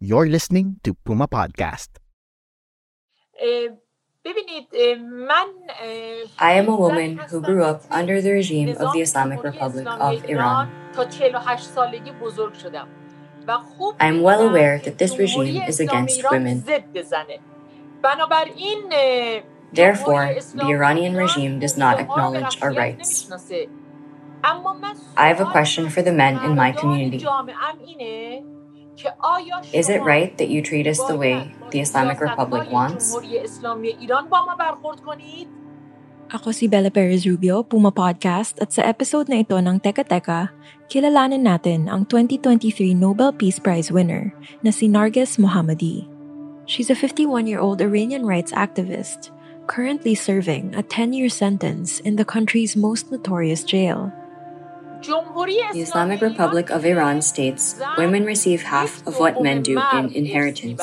You're listening to Puma Podcast. I am a woman who grew up under the regime of the Islamic Republic of Iran. I am well aware that this regime is against women. Therefore, the Iranian regime does not acknowledge our rights. I have a question for the men in my community. Is it right that you treat us the way the Islamic Republic wants? Ako si Bella Perez Rubio, Puma Podcast, at sa episode na ito ng Teka Teka, kilalanin natin ang 2023 Nobel Peace Prize winner na si Narges Mohammadi. She's a 51-year-old Iranian rights activist, currently serving a 10-year sentence in the country's most notorious jail, the Islamic Republic of Iran states women receive half of what men do in inheritance.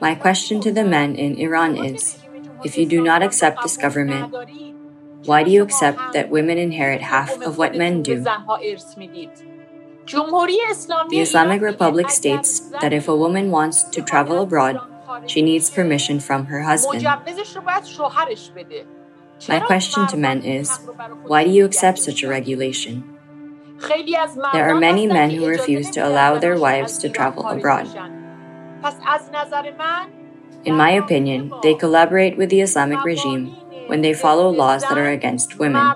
My question to the men in Iran is if you do not accept this government, why do you accept that women inherit half of what men do? The Islamic Republic states that if a woman wants to travel abroad, she needs permission from her husband. My question to men is why do you accept such a regulation? There are many men who refuse to allow their wives to travel abroad. In my opinion, they collaborate with the Islamic regime when they follow laws that are against women.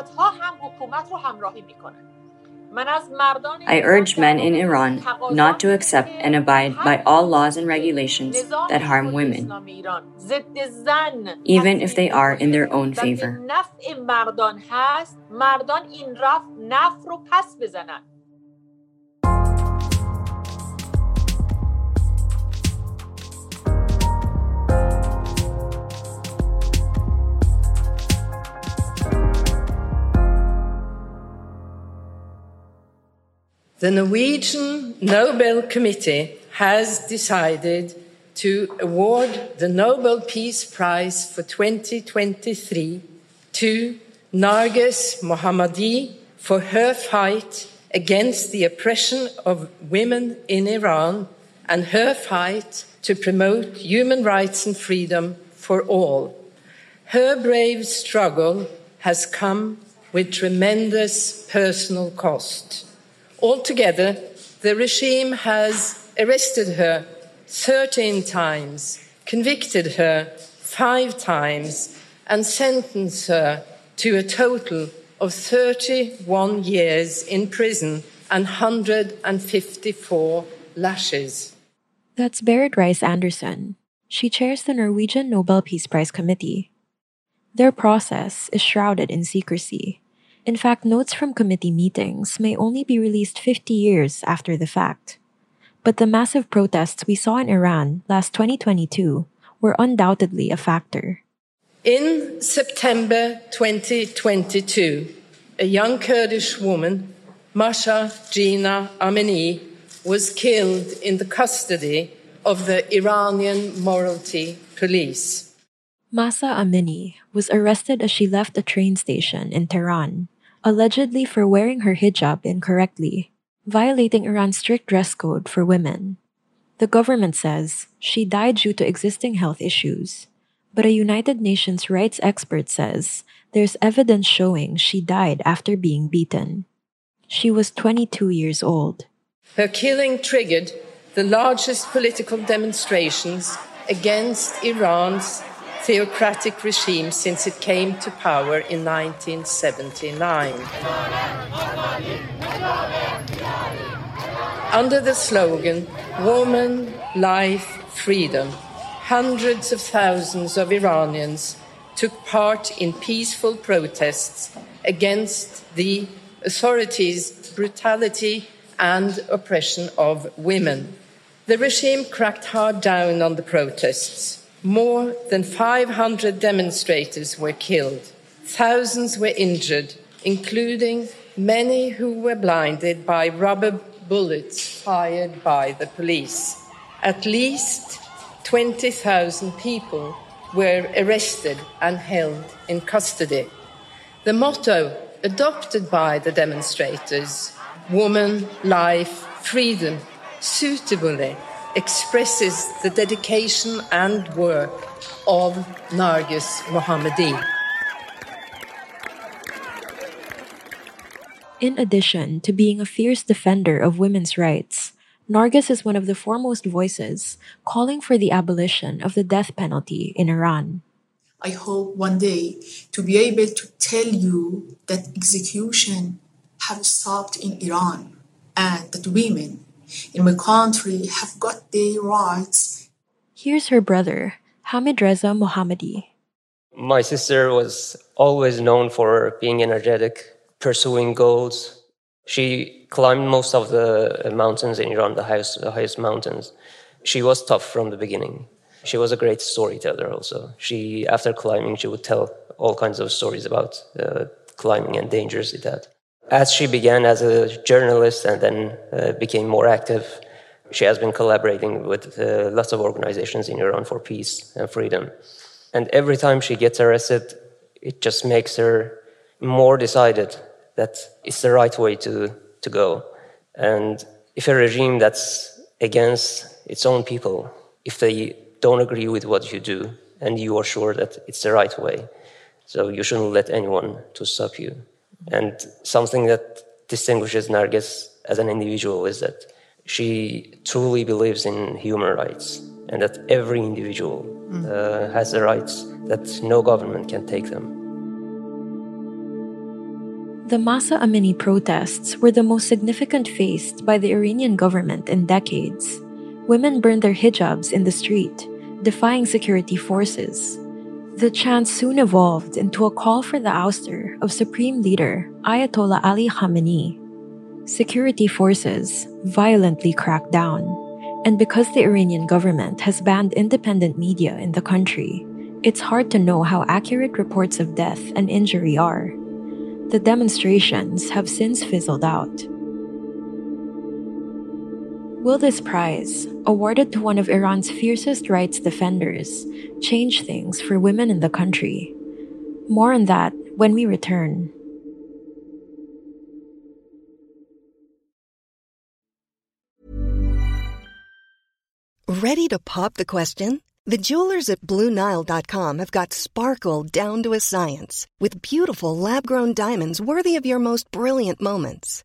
I urge men in Iran not to accept and abide by all laws and regulations that harm women, even if they are in their own favor. The Norwegian Nobel Committee has decided to award the Nobel Peace Prize for 2023 to Narges Mohammadi for her fight against the oppression of women in Iran and her fight to promote human rights and freedom for all. Her brave struggle has come with tremendous personal cost. Altogether, the regime has arrested her 13 times, convicted her five times, and sentenced her to a total of 31 years in prison and 154 lashes. That's Berit Reiss-Andersen. She chairs the Norwegian Nobel Peace Prize Committee. Their process is shrouded in secrecy. In fact, notes from committee meetings may only be released 50 years after the fact. But the massive protests we saw in Iran last 2022 were undoubtedly a factor. In September 2022, a young Kurdish woman, Mahsa Jina Amini, was killed in the custody of the Iranian morality police. Mahsa Amini was arrested as she left a train station in Tehran, allegedly for wearing her hijab incorrectly, violating Iran's strict dress code for women. The government says she died due to existing health issues, but a United Nations rights expert says there's evidence showing she died after being beaten. She was 22 years old. Her killing triggered the largest political demonstrations against Iran's theocratic regime since it came to power in 1979. Under the slogan, Woman, Life, Freedom, hundreds of thousands of Iranians took part in peaceful protests against the authorities' brutality and oppression of women. The regime cracked hard down on the protests. More than 500 demonstrators were killed. Thousands were injured, including many who were blinded by rubber bullets fired by the police. At least 20,000 people were arrested and held in custody. The motto adopted by the demonstrators, Woman, Life, Freedom, suitably expresses the dedication and work of Narges Mohammadi. In addition to being a fierce defender of women's rights, Narges is one of the foremost voices calling for the abolition of the death penalty in Iran. I hope one day to be able to tell you that execution have stopped in Iran and that women in my country have got their rights. Here's her brother, Hamid Reza Mohammadi. My sister was always known for being energetic, pursuing goals. She climbed most of the mountains in Iran, the highest, the highest mountains. She was tough from the beginning. She was a great storyteller also. She, after climbing, she would tell all kinds of stories about uh, climbing and dangers it had. As she began as a journalist and then uh, became more active, she has been collaborating with uh, lots of organizations in Iran for peace and freedom. And every time she gets arrested, it just makes her more decided that it's the right way to, to go. And if a regime that's against its own people, if they don't agree with what you do and you are sure that it's the right way, so you shouldn't let anyone to stop you. And something that distinguishes Narges as an individual is that she truly believes in human rights and that every individual mm. uh, has the rights that no government can take them. The Mahsa Amini protests were the most significant faced by the Iranian government in decades. Women burned their hijabs in the street, defying security forces. The chant soon evolved into a call for the ouster of Supreme Leader Ayatollah Ali Khamenei. Security forces violently cracked down, and because the Iranian government has banned independent media in the country, it's hard to know how accurate reports of death and injury are. The demonstrations have since fizzled out. Will this prize, awarded to one of Iran's fiercest rights defenders, change things for women in the country? More on that when we return. Ready to pop the question? The jewelers at BlueNile.com have got sparkle down to a science with beautiful lab grown diamonds worthy of your most brilliant moments.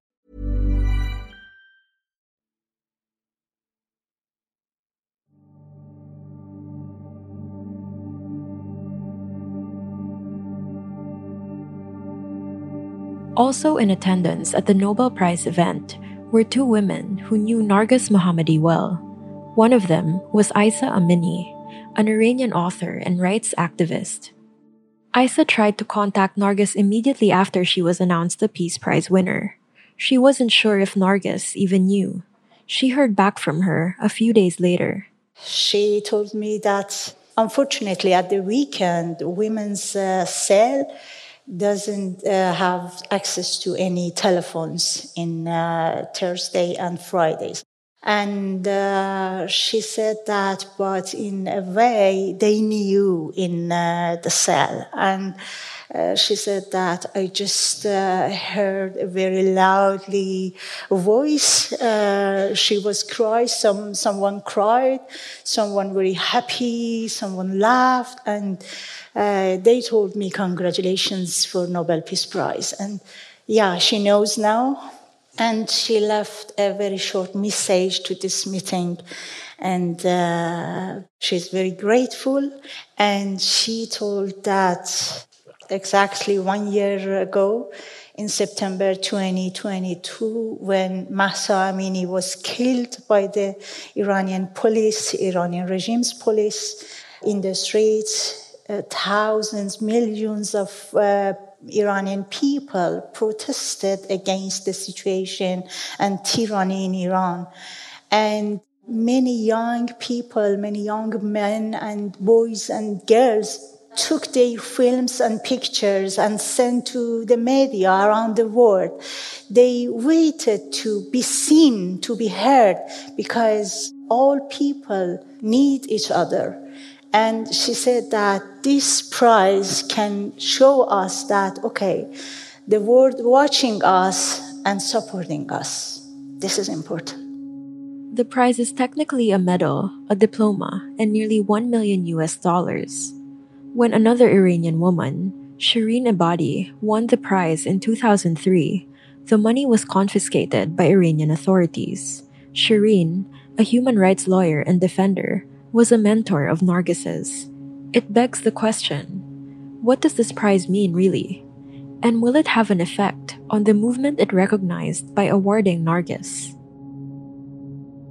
Also in attendance at the Nobel Prize event were two women who knew Narges Mohammadi well. One of them was Isa Amini, an Iranian author and rights activist. Isa tried to contact Narges immediately after she was announced the Peace Prize winner. She wasn't sure if Narges even knew. She heard back from her a few days later. She told me that unfortunately at the weekend, women's uh, cell doesn't uh, have access to any telephones in uh, Thursday and Fridays. And uh, she said that, but in a way, they knew in uh, the cell. And uh, she said that I just uh, heard a very loudly voice. She was crying. Some someone cried. Someone very happy. Someone laughed, and uh, they told me congratulations for Nobel Peace Prize. And yeah, she knows now, and she left a very short message to this meeting. And uh, she's very grateful. And she told that exactly one year ago in September 2022 when Mahsa Amini was killed by the Iranian police, Iranian regime's police in the streets. Uh, thousands, millions of uh, Iranian people protested against the situation and tyranny in Iran. And many young people, many young men and boys and girls took their films and pictures and sent to the media around the world. They waited to be seen, to be heard, because all people need each other. And she said that this prize can show us that, okay, the world watching us and supporting us. This is important. The prize is technically a medal, a diploma, and nearly 1 million US dollars. When another Iranian woman, Shirin Ebadi, won the prize in 2003, the money was confiscated by Iranian authorities. Shireen, a human rights lawyer and defender, was a mentor of Narges's. It begs the question what does this prize mean really? And will it have an effect on the movement it recognized by awarding Narges?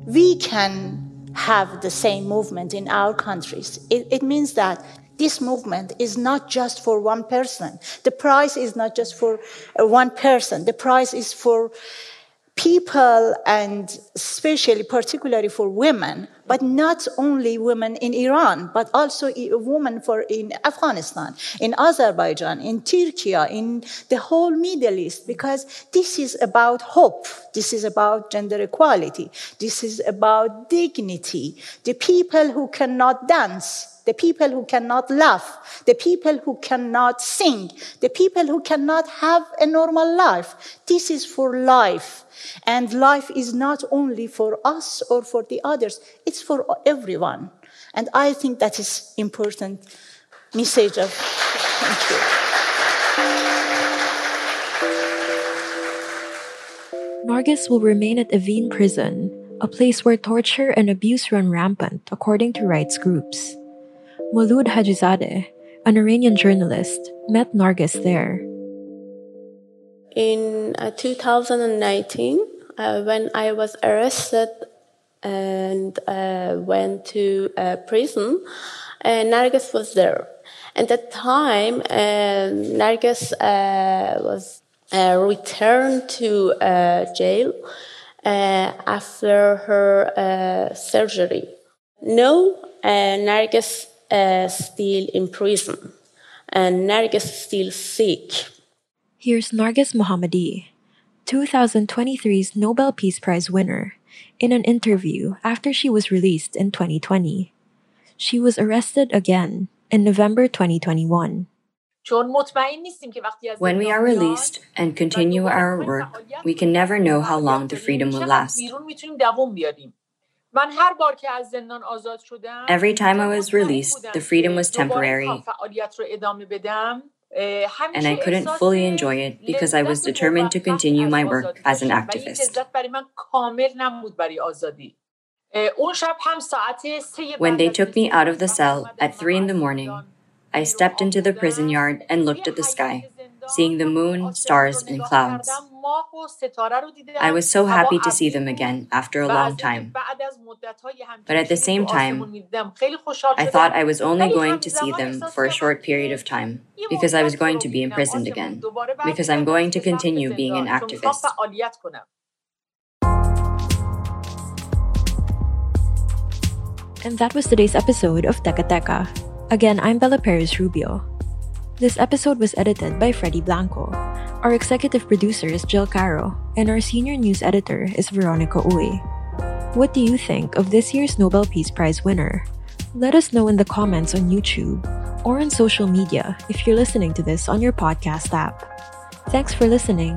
We can have the same movement in our countries. It, it means that this movement is not just for one person. The prize is not just for uh, one person. The prize is for people and especially particularly for women but not only women in iran but also women for in afghanistan in azerbaijan in turkey in the whole middle east because this is about hope. This is about gender equality. This is about dignity. The people who cannot dance the people who cannot laugh, the people who cannot sing, the people who cannot have a normal life. This is for life. And life is not only for us or for the others, it's for everyone. And I think that is important message of thank you. Narges will remain at Evin prison, a place where torture and abuse run rampant, according to rights groups. Maulud Hajizadeh, an Iranian journalist, met Narges there. In uh, 2019, uh, when I was arrested and uh, went to prison, uh, Narges was there. At that time, uh, Narges uh, was returned to jail after her surgery. No, Narges uh, still in prison, and Narges still sick. Here's Narges Mohammadi, 2023's Nobel Peace Prize winner, in an interview after she was released in 2020. She was arrested again in November 2021. When we are released and continue our work, we can never know how long the freedom will last. Every time I was released, the freedom was temporary. And I couldn't fully enjoy it because I was determined to continue my work as an activist. When they took me out of the cell at 3 in the morning, I stepped into the prison yard and looked at the sky seeing the moon, stars, and clouds. I was so happy to see them again after a long time. But at the same time, I thought I was only going to see them for a short period of time because I was going to be imprisoned again, because I'm going to continue being an activist. And that was today's episode of Teka Teka. Again, I'm Bella Perez Rubio. This episode was edited by Freddie Blanco. Our executive producer is Jill Caro, and our senior news editor is Veronica Uy. What do you think of this year's Nobel Peace Prize winner? Let us know in the comments on YouTube or on social media if you're listening to this on your podcast app. Thanks for listening.